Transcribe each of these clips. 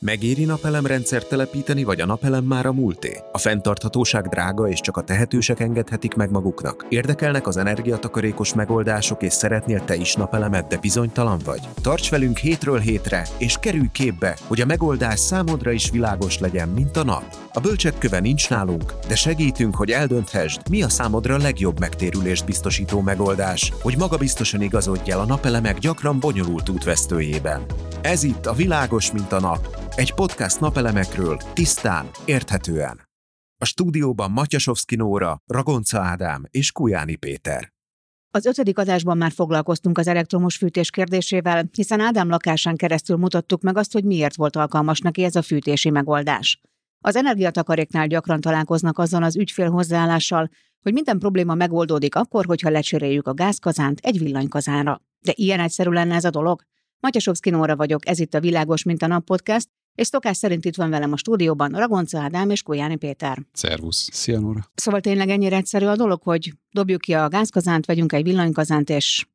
Megéri napelemrendszert telepíteni, vagy a napelem már a múlté? A fenntarthatóság drága, és csak a tehetősek engedhetik meg maguknak. Érdekelnek az energiatakarékos megoldások, és szeretnél te is napelemet, de bizonytalan vagy? Tarts velünk hétről hétre, és kerülj képbe, hogy a megoldás számodra is világos legyen, mint a nap. A bölcsek köve nincs nálunk, de segítünk, hogy eldönthesd, mi a számodra legjobb megtérülést biztosító megoldás, hogy magabiztosan igazodj el a napelemek gyakran bonyolult útvesztőjében. Ez itt a Világos, mint a nap, egy podcast napelemekről, tisztán, érthetően. A stúdióban Matyasovszki Nóra, Ragonca Ádám és Kujáni Péter. Az ötödik adásban már foglalkoztunk az elektromos fűtés kérdésével, hiszen Ádám lakásán keresztül mutattuk meg azt, hogy miért volt alkalmas neki ez a fűtési megoldás. Az energiatakaréknál gyakran találkoznak azzal az ügyfél hozzáállással, hogy minden probléma megoldódik akkor, hogyha lecseréljük a gázkazánt egy villanykazánra. De ilyen egyszerű lenne ez a dolog? Matyasovszki Nóra vagyok, ez itt a Világos, mint a nap podcast, és szokás szerint itt van velem a stúdióban Ragonca Ádám és Kujáni Péter. Szervusz. Szia, Nóra. Szóval tényleg ennyire egyszerű a dolog, hogy dobjuk ki a gázkazánt, vegyünk egy villanykazánt, és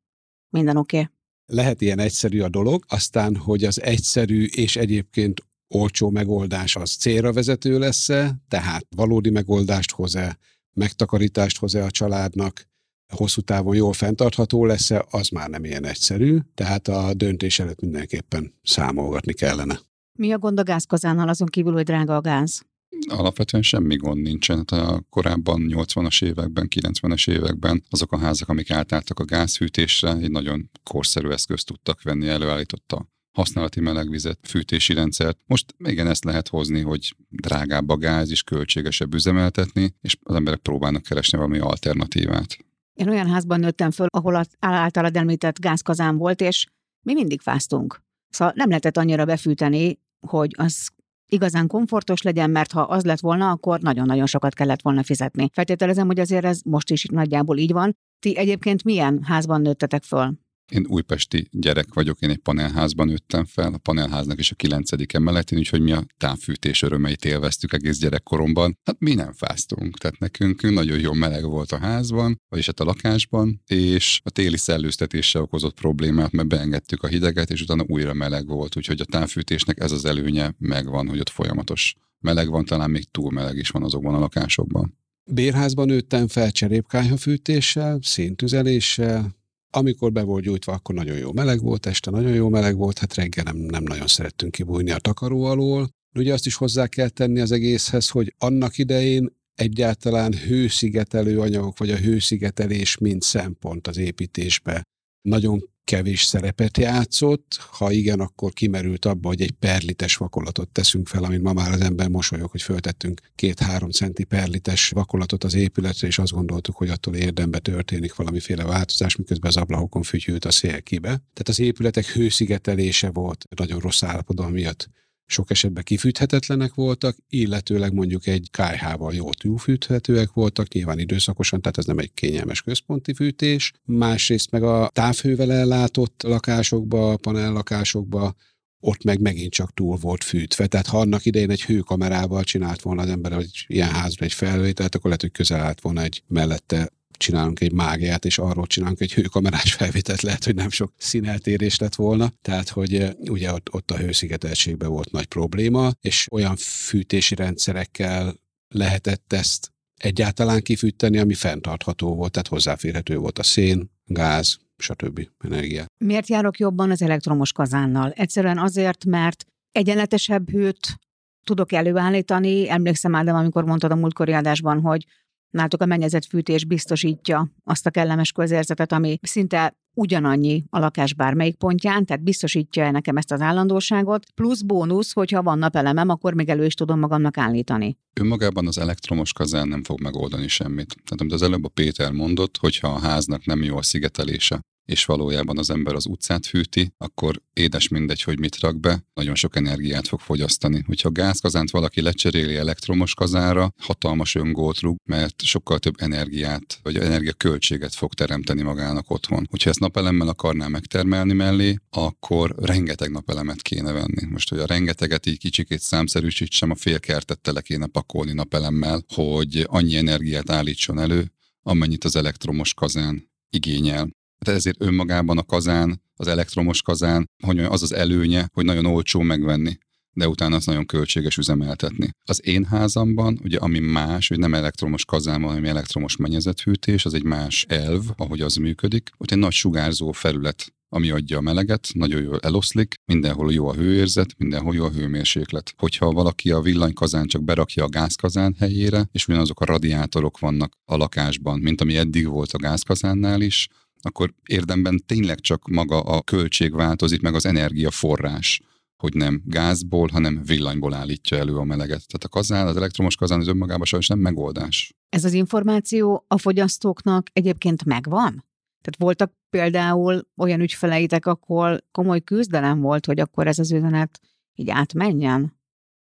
minden oké. Okay. Lehet ilyen egyszerű a dolog, aztán, hogy az egyszerű és egyébként olcsó megoldás az célra vezető lesz-e, tehát valódi megoldást hoz-e, megtakarítást hoz-e a családnak, hosszú távon jól fenntartható lesz-e, az már nem ilyen egyszerű, tehát a döntés előtt mindenképpen számolgatni kellene. Mi a gond a gázkazánnal, azon kívül, hogy drága a gáz? Alapvetően semmi gond nincsen. Hát a korábban 80-as években, 90-es években azok a házak, amik átálltak a gázfűtésre, egy nagyon korszerű eszközt tudtak venni, előállította használati melegvizet, fűtési rendszert. Most igen, ezt lehet hozni, hogy drágább a gáz és költségesebb üzemeltetni, és az emberek próbálnak keresni valami alternatívát. Én olyan házban nőttem föl, ahol az általad említett gázkazán volt, és mi mindig fáztunk. Szóval nem lehetett annyira befűteni, hogy az igazán komfortos legyen, mert ha az lett volna, akkor nagyon-nagyon sokat kellett volna fizetni. Feltételezem, hogy azért ez most is nagyjából így van. Ti egyébként milyen házban nőttetek föl? Én újpesti gyerek vagyok, én egy panelházban nőttem fel, a panelháznak is a kilencedik emeletén, úgyhogy mi a távfűtés örömeit élveztük egész gyerekkoromban. Hát mi nem fáztunk, tehát nekünk nagyon jó meleg volt a házban, vagyis hát a lakásban, és a téli szellőztetéssel okozott problémát, mert beengedtük a hideget, és utána újra meleg volt, úgyhogy a távfűtésnek ez az előnye megvan, hogy ott folyamatos meleg van, talán még túl meleg is van azokban a lakásokban. Bérházban nőttem fel cserépkányha széntüzeléssel, amikor be volt gyújtva, akkor nagyon jó meleg volt, este nagyon jó meleg volt, hát reggel nem, nem nagyon szerettünk kibújni a takaró alól. Ugye azt is hozzá kell tenni az egészhez, hogy annak idején egyáltalán hőszigetelő anyagok, vagy a hőszigetelés mint szempont az építésbe nagyon kevés szerepet játszott, ha igen, akkor kimerült abba, hogy egy perlites vakolatot teszünk fel, amit ma már az ember mosolyog, hogy föltettünk két-három centi perlites vakolatot az épületre, és azt gondoltuk, hogy attól érdembe történik valamiféle változás, miközben az ablakokon fütyült a szél kibe. Tehát az épületek hőszigetelése volt nagyon rossz állapotban miatt sok esetben kifűthetetlenek voltak, illetőleg mondjuk egy KH-val jó túlfűthetőek voltak, nyilván időszakosan, tehát ez nem egy kényelmes központi fűtés. Másrészt meg a távhővel ellátott lakásokba, panellakásokba ott meg megint csak túl volt fűtve. Tehát ha annak idején egy hőkamerával csinált volna az ember, hogy ilyen házra egy felvételt, akkor lehet, hogy közel állt volna egy mellette csinálunk egy mágiát, és arról csinálunk egy hőkamerás felvételt, lehet, hogy nem sok színeltérés lett volna. Tehát, hogy eh, ugye ott, ott a hőszigeteltségben volt nagy probléma, és olyan fűtési rendszerekkel lehetett ezt egyáltalán kifűteni, ami fenntartható volt, tehát hozzáférhető volt a szén, gáz, stb. energia. Miért járok jobban az elektromos kazánnal? Egyszerűen azért, mert egyenletesebb hőt tudok előállítani. Emlékszem, Ádám, amikor mondtad a múltkori adásban, hogy Nálatok a mennyezetfűtés biztosítja azt a kellemes közérzetet, ami szinte ugyanannyi a lakás bármelyik pontján, tehát biztosítja nekem ezt az állandóságot, plusz bónusz, hogyha van napelemem, akkor még elő is tudom magamnak állítani. Önmagában az elektromos kazán nem fog megoldani semmit. Tehát amit az előbb a Péter mondott, hogyha a háznak nem jó a szigetelése, és valójában az ember az utcát fűti, akkor édes mindegy, hogy mit rak be, nagyon sok energiát fog fogyasztani. Hogyha a gázkazánt valaki lecseréli elektromos kazánra, hatalmas öngót rúg, mert sokkal több energiát, vagy energiaköltséget fog teremteni magának otthon. Hogyha ezt napelemmel akarná megtermelni mellé, akkor rengeteg napelemet kéne venni. Most, hogy a rengeteget így kicsikét számszerűsítsem, a félkertet tele kéne pakolni napelemmel, hogy annyi energiát állítson elő, amennyit az elektromos kazán igényel. Tehát ezért önmagában a kazán, az elektromos kazán, hogy az az előnye, hogy nagyon olcsó megvenni. de utána az nagyon költséges üzemeltetni. Az én házamban, ugye ami más, hogy nem elektromos kazán van, hanem elektromos mennyezetfűtés, az egy más elv, ahogy az működik. Ott egy nagy sugárzó felület ami adja a meleget, nagyon jól eloszlik, mindenhol jó a hőérzet, mindenhol jó a hőmérséklet. Hogyha valaki a villanykazán csak berakja a gázkazán helyére, és ugyanazok a radiátorok vannak a lakásban, mint ami eddig volt a gázkazánnál is, akkor érdemben tényleg csak maga a költség változik, meg az energiaforrás hogy nem gázból, hanem villanyból állítja elő a meleget. Tehát a kazán, az elektromos kazán az önmagában sajnos nem megoldás. Ez az információ a fogyasztóknak egyébként megvan? Tehát voltak például olyan ügyfeleitek, akkor komoly küzdelem volt, hogy akkor ez az üzenet így átmenjen?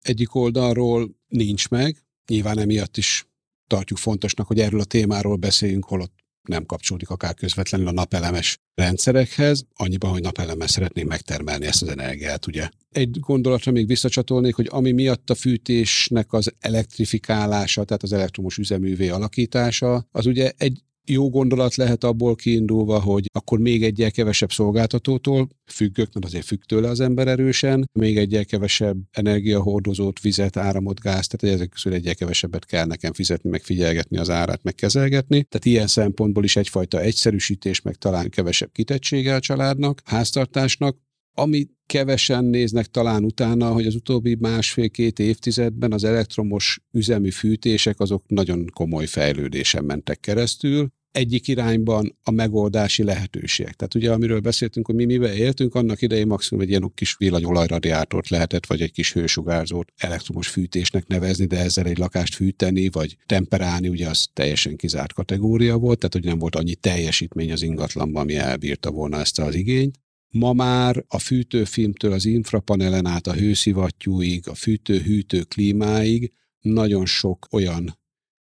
Egyik oldalról nincs meg, nyilván emiatt is tartjuk fontosnak, hogy erről a témáról beszéljünk, holott nem kapcsolódik akár közvetlenül a napelemes rendszerekhez, annyiban, hogy napelemmel szeretnénk megtermelni ezt az energiát, ugye. Egy gondolatra még visszacsatolnék, hogy ami miatt a fűtésnek az elektrifikálása, tehát az elektromos üzeművé alakítása, az ugye egy jó gondolat lehet abból kiindulva, hogy akkor még egyel kevesebb szolgáltatótól függök, mert azért függ tőle az ember erősen, még egyel kevesebb energiahordozót, vizet, áramot, gáz, tehát ezek közül egyel kevesebbet kell nekem fizetni, meg figyelgetni az árát, meg kezelgetni. Tehát ilyen szempontból is egyfajta egyszerűsítés, meg talán kevesebb kitettsége a családnak, háztartásnak, ami kevesen néznek talán utána, hogy az utóbbi másfél-két évtizedben az elektromos üzemű fűtések azok nagyon komoly fejlődésen mentek keresztül. Egyik irányban a megoldási lehetőségek. Tehát ugye, amiről beszéltünk, hogy mi mivel éltünk, annak idején maximum egy ilyen kis villanyolajradiátort lehetett, vagy egy kis hősugárzót elektromos fűtésnek nevezni, de ezzel egy lakást fűteni, vagy temperálni, ugye az teljesen kizárt kategória volt, tehát hogy nem volt annyi teljesítmény az ingatlanban, ami elbírta volna ezt az igényt. Ma már a fűtőfilmtől az infrapanelen át a hőszivattyúig, a fűtő-hűtő klímáig nagyon sok olyan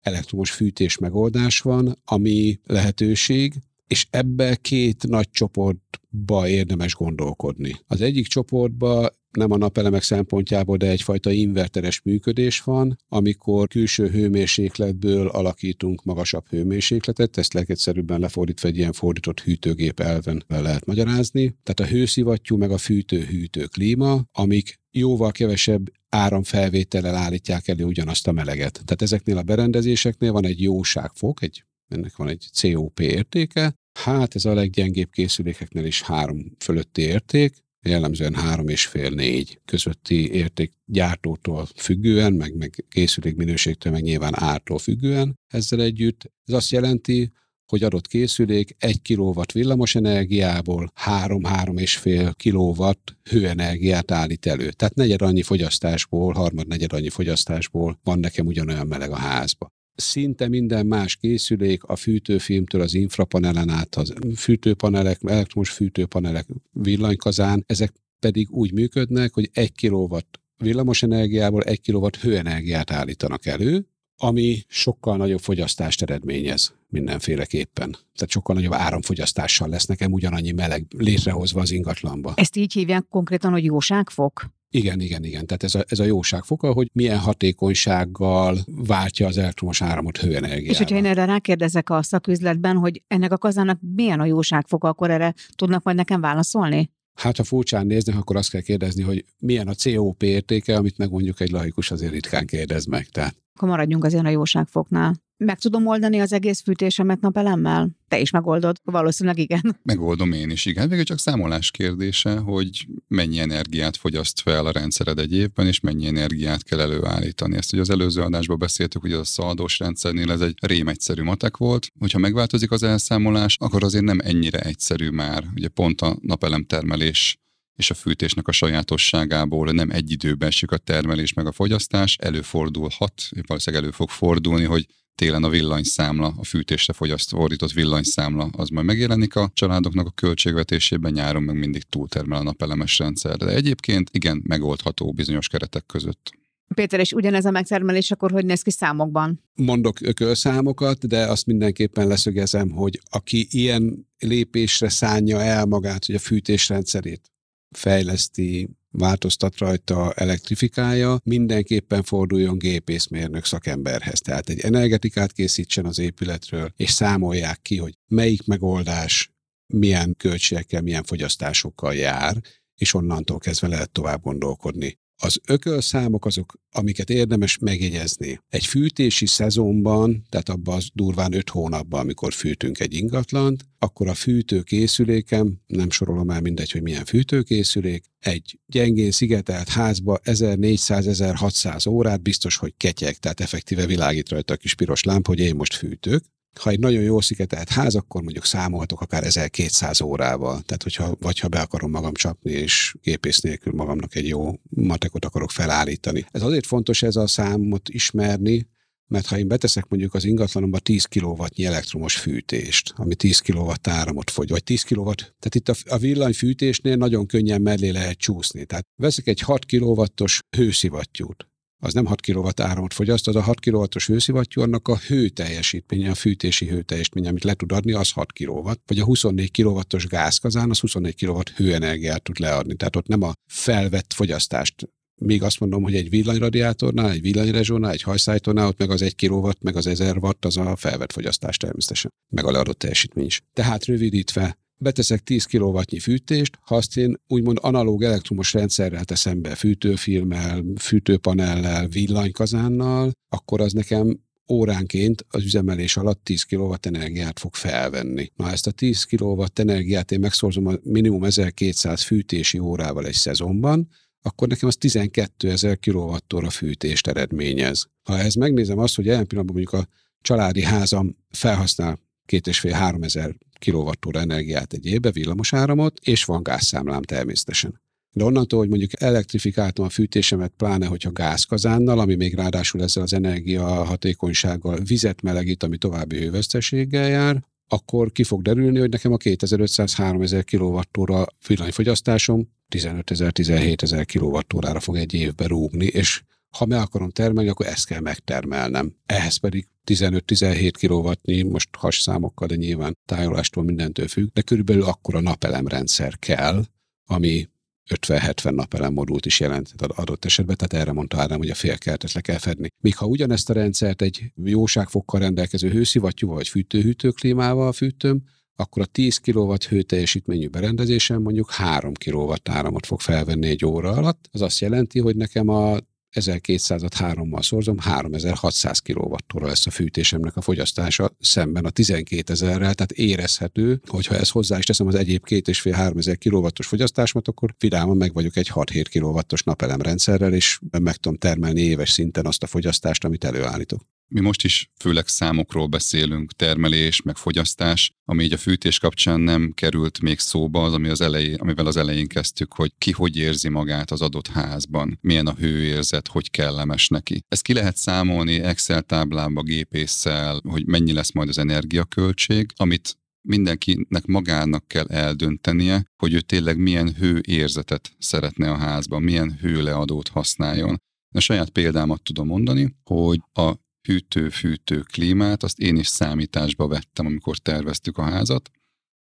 elektromos fűtés megoldás van, ami lehetőség, és ebbe két nagy csoportba érdemes gondolkodni. Az egyik csoportba nem a napelemek szempontjából, de egyfajta inverteres működés van, amikor külső hőmérsékletből alakítunk magasabb hőmérsékletet, ezt legegyszerűbben lefordítva egy ilyen fordított hűtőgép elven lehet magyarázni. Tehát a hőszivattyú meg a fűtő-hűtő klíma, amik jóval kevesebb áramfelvétellel állítják elő ugyanazt a meleget. Tehát ezeknél a berendezéseknél van egy jóságfok, egy, ennek van egy COP értéke, Hát ez a leggyengébb készülékeknél is három fölötti érték, jellemzően három és fél négy közötti érték gyártótól függően, meg, meg készülék minőségtől, meg nyilván ártól függően. Ezzel együtt ez azt jelenti, hogy adott készülék 1 kW villamos energiából 3-3 és fél kW hőenergiát állít elő. Tehát negyed annyi fogyasztásból, harmad negyed annyi fogyasztásból van nekem ugyanolyan meleg a házba szinte minden más készülék, a fűtőfilmtől az infrapanelen át, az fűtőpanelek, elektromos fűtőpanelek, villanykazán, ezek pedig úgy működnek, hogy egy kilowatt villamos energiából egy kilowatt hőenergiát állítanak elő, ami sokkal nagyobb fogyasztást eredményez mindenféleképpen. Tehát sokkal nagyobb áramfogyasztással lesz nekem ugyanannyi meleg létrehozva az ingatlanba. Ezt így hívják konkrétan, hogy jóságfok? Igen, igen, igen. Tehát ez a, ez a jóság foka, hogy milyen hatékonysággal váltja az elektromos áramot hőenergiával. És hogyha én erre rákérdezek a szaküzletben, hogy ennek a kazának milyen a jóságfoka, akkor erre tudnak majd nekem válaszolni? Hát, ha furcsán néznek, akkor azt kell kérdezni, hogy milyen a COP értéke, amit meg mondjuk egy laikus azért ritkán kérdez meg. Tehát akkor maradjunk az ilyen a jóságfoknál. Meg tudom oldani az egész fűtésemet napelemmel? Te is megoldod? Valószínűleg igen. Megoldom én is, igen. Végül csak számolás kérdése, hogy mennyi energiát fogyaszt fel a rendszered egy évben, és mennyi energiát kell előállítani. Ezt ugye az előző adásban beszéltük, hogy a szaldós rendszernél ez egy rém egyszerű matek volt. Hogyha megváltozik az elszámolás, akkor azért nem ennyire egyszerű már. Ugye pont a napelem termelés és a fűtésnek a sajátosságából nem egy időben esik a termelés meg a fogyasztás, előfordulhat, valószínűleg elő fog fordulni, hogy télen a villanyszámla, a fűtésre fogyaszt fordított villanyszámla, az majd megjelenik a családoknak a költségvetésében, nyáron meg mindig túltermel a napelemes rendszer. De egyébként igen, megoldható bizonyos keretek között. Péter, és ugyanez a megtermelés akkor hogy néz ki számokban? Mondok ökölszámokat, de azt mindenképpen leszögezem, hogy aki ilyen lépésre szánja el magát, hogy a fűtésrendszerét fejleszti, változtat rajta, elektrifikálja, mindenképpen forduljon gépészmérnök szakemberhez. Tehát egy energetikát készítsen az épületről, és számolják ki, hogy melyik megoldás milyen költségekkel, milyen fogyasztásokkal jár, és onnantól kezdve lehet tovább gondolkodni. Az ökölszámok azok, amiket érdemes megjegyezni. Egy fűtési szezonban, tehát abban az durván öt hónapban, amikor fűtünk egy ingatlant, akkor a fűtőkészülékem, nem sorolom el mindegy, hogy milyen fűtőkészülék, egy gyengén szigetelt házba 1400-1600 órát biztos, hogy ketyeg, tehát effektíve világít rajta a kis piros lámpa, hogy én most fűtök ha egy nagyon jó szigetelt ház, akkor mondjuk számoltok akár 1200 órával. Tehát, hogyha, vagy ha be akarom magam csapni, és gépész nélkül magamnak egy jó matekot akarok felállítani. Ez azért fontos ez a számot ismerni, mert ha én beteszek mondjuk az ingatlanomba 10 kW elektromos fűtést, ami 10 kW áramot fogy, vagy 10 kW, tehát itt a, a villanyfűtésnél nagyon könnyen mellé lehet csúszni. Tehát veszek egy 6 kW-os hőszivattyút, az nem 6 kW áramot fogyaszt, az a 6 kW-os hőszivattyú, annak a hő teljesítménye, a fűtési hő teljesítménye, amit le tud adni, az 6 kW, vagy a 24 kW-os gázkazán, az 24 kW hőenergiát tud leadni. Tehát ott nem a felvett fogyasztást még azt mondom, hogy egy villanyradiátornál, egy villanyrezsónál, egy hajszájtónál, ott meg az 1 kW, meg az 1000 watt, az a felvett fogyasztás természetesen, meg a leadott teljesítmény is. Tehát rövidítve, beteszek 10 kW fűtést, ha azt én úgymond analóg elektromos rendszerrel teszem be, fűtőfilmmel, fűtőpanellel, villanykazánnal, akkor az nekem óránként az üzemelés alatt 10 kW energiát fog felvenni. Na ezt a 10 kW energiát én megszorzom a minimum 1200 fűtési órával egy szezonban, akkor nekem az 12 ezer kWh fűtést eredményez. Ha ez megnézem azt, hogy jelen pillanatban mondjuk a családi házam felhasznál két és fél három ezer kilovattóra energiát egy évbe, villamosáramot, és van gázszámlám természetesen. De onnantól, hogy mondjuk elektrifikáltam a fűtésemet, pláne hogyha gázkazánnal, ami még ráadásul ezzel az energia hatékonysággal vizet melegít, ami további hőveszteséggel jár, akkor ki fog derülni, hogy nekem a 2500-3000 kWh villanyfogyasztásom 15 ezer, 17 ezer kWh-ra fog egy évbe rúgni, és ha meg akarom termelni, akkor ezt kell megtermelnem. Ehhez pedig 15-17 kW, most hasszámokkal, de nyilván tájolástól mindentől függ, de körülbelül akkora napelemrendszer kell, ami 50-70 napelem modult is jelent adott esetben, tehát erre mondta Ádám, hogy a félkertet le kell fedni. Míg ha ugyanezt a rendszert egy jóságfokkal rendelkező hőszivattyúval vagy fűtőhűtő klímával fűtöm, akkor a 10 kW hőteljesítményű berendezésen mondjuk 3 kW áramot fog felvenni egy óra alatt. Az azt jelenti, hogy nekem a 1200-at 3-mal szorzom, 3600 kWh lesz a fűtésemnek a fogyasztása szemben a 12 ezerrel, tehát érezhető, hogyha ezt hozzá is teszem az egyéb 2,5-3000 kW-os fogyasztásomat, akkor vidáman meg vagyok egy 6-7 kW-os napelemrendszerrel, és meg tudom termelni éves szinten azt a fogyasztást, amit előállítok. Mi most is főleg számokról beszélünk, termelés, meg fogyasztás, ami így a fűtés kapcsán nem került még szóba, az, ami az elején, amivel az elején kezdtük, hogy ki hogy érzi magát az adott házban, milyen a hőérzet, hogy kellemes neki. Ezt ki lehet számolni Excel táblába, gépésszel, hogy mennyi lesz majd az energiaköltség, amit mindenkinek magának kell eldöntenie, hogy ő tényleg milyen hőérzetet szeretne a házban, milyen hőleadót használjon. A saját példámat tudom mondani, hogy a hűtő-fűtő klímát, azt én is számításba vettem, amikor terveztük a házat.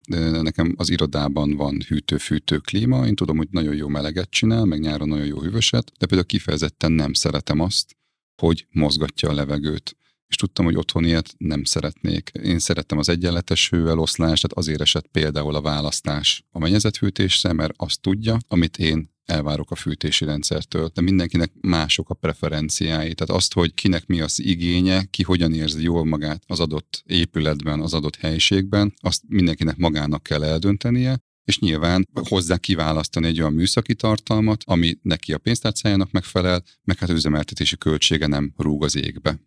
De nekem az irodában van hűtő-fűtő klíma, én tudom, hogy nagyon jó meleget csinál, meg nyáron nagyon jó hűvöset, de például kifejezetten nem szeretem azt, hogy mozgatja a levegőt és tudtam, hogy otthon ilyet nem szeretnék. Én szerettem az egyenletes hőeloszlást, tehát azért esett például a választás a mennyezetfűtésre, mert azt tudja, amit én elvárok a fűtési rendszertől, de mindenkinek mások a preferenciái. Tehát azt, hogy kinek mi az igénye, ki hogyan érzi jól magát az adott épületben, az adott helyiségben, azt mindenkinek magának kell eldöntenie, és nyilván hozzá kiválasztani egy olyan műszaki tartalmat, ami neki a pénztárcájának megfelel, meg hát üzemeltetési költsége nem rúg az égbe.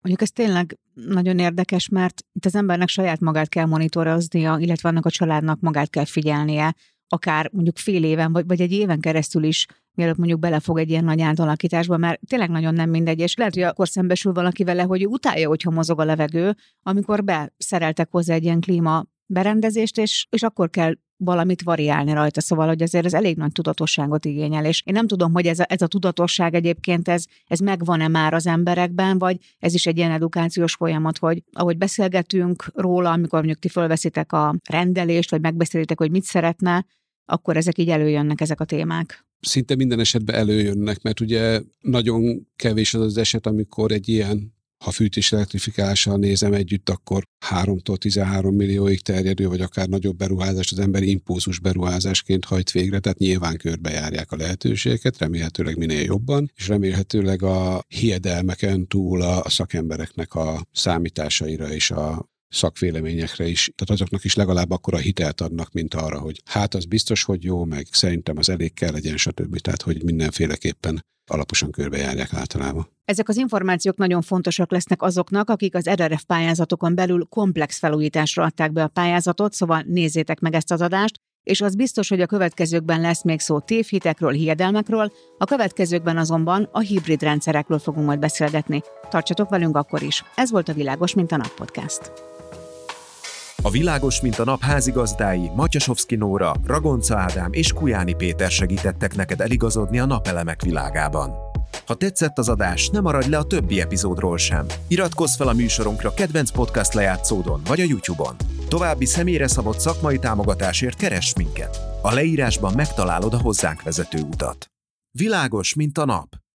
Mondjuk ez tényleg nagyon érdekes, mert itt az embernek saját magát kell monitoroznia, illetve annak a családnak magát kell figyelnie, akár mondjuk fél éven, vagy, vagy egy éven keresztül is, mielőtt mondjuk belefog egy ilyen nagy átalakításba, mert tényleg nagyon nem mindegy, és lehet, hogy akkor szembesül valaki vele, hogy utálja, hogyha mozog a levegő, amikor beszereltek hozzá egy ilyen klíma berendezést, és, és akkor kell valamit variálni rajta, szóval, hogy azért ez elég nagy tudatosságot igényel, és én nem tudom, hogy ez a, ez a tudatosság egyébként, ez, ez megvan-e már az emberekben, vagy ez is egy ilyen edukációs folyamat, hogy ahogy beszélgetünk róla, amikor mondjuk ti fölveszitek a rendelést, vagy megbeszélitek, hogy mit szeretne, akkor ezek így előjönnek, ezek a témák. Szinte minden esetben előjönnek, mert ugye nagyon kevés az az eset, amikor egy ilyen ha fűtés elektrifikálással nézem együtt, akkor 3-tól 13 millióig terjedő, vagy akár nagyobb beruházás az emberi impulzus beruházásként hajt végre, tehát nyilván körbejárják a lehetőségeket, remélhetőleg minél jobban, és remélhetőleg a hiedelmeken túl a szakembereknek a számításaira és a szakvéleményekre is, tehát azoknak is legalább akkor a hitelt adnak, mint arra, hogy hát az biztos, hogy jó, meg szerintem az elég kell legyen, stb. Tehát, hogy mindenféleképpen alaposan körbejárják általában. Ezek az információk nagyon fontosak lesznek azoknak, akik az RRF pályázatokon belül komplex felújításra adták be a pályázatot, szóval nézzétek meg ezt az adást, és az biztos, hogy a következőkben lesz még szó tévhitekről, hiedelmekről, a következőkben azonban a hibrid rendszerekről fogunk majd beszélgetni. Tartsatok velünk akkor is. Ez volt a Világos, mint a Nap Podcast. A világos, mint a nap házigazdái Matyasovszki Nóra, Ragonca Ádám és Kujáni Péter segítettek neked eligazodni a napelemek világában. Ha tetszett az adás, ne maradj le a többi epizódról sem. Iratkozz fel a műsorunkra kedvenc podcast lejátszódon vagy a YouTube-on. További személyre szabott szakmai támogatásért keress minket. A leírásban megtalálod a hozzánk vezető utat. Világos, mint a nap.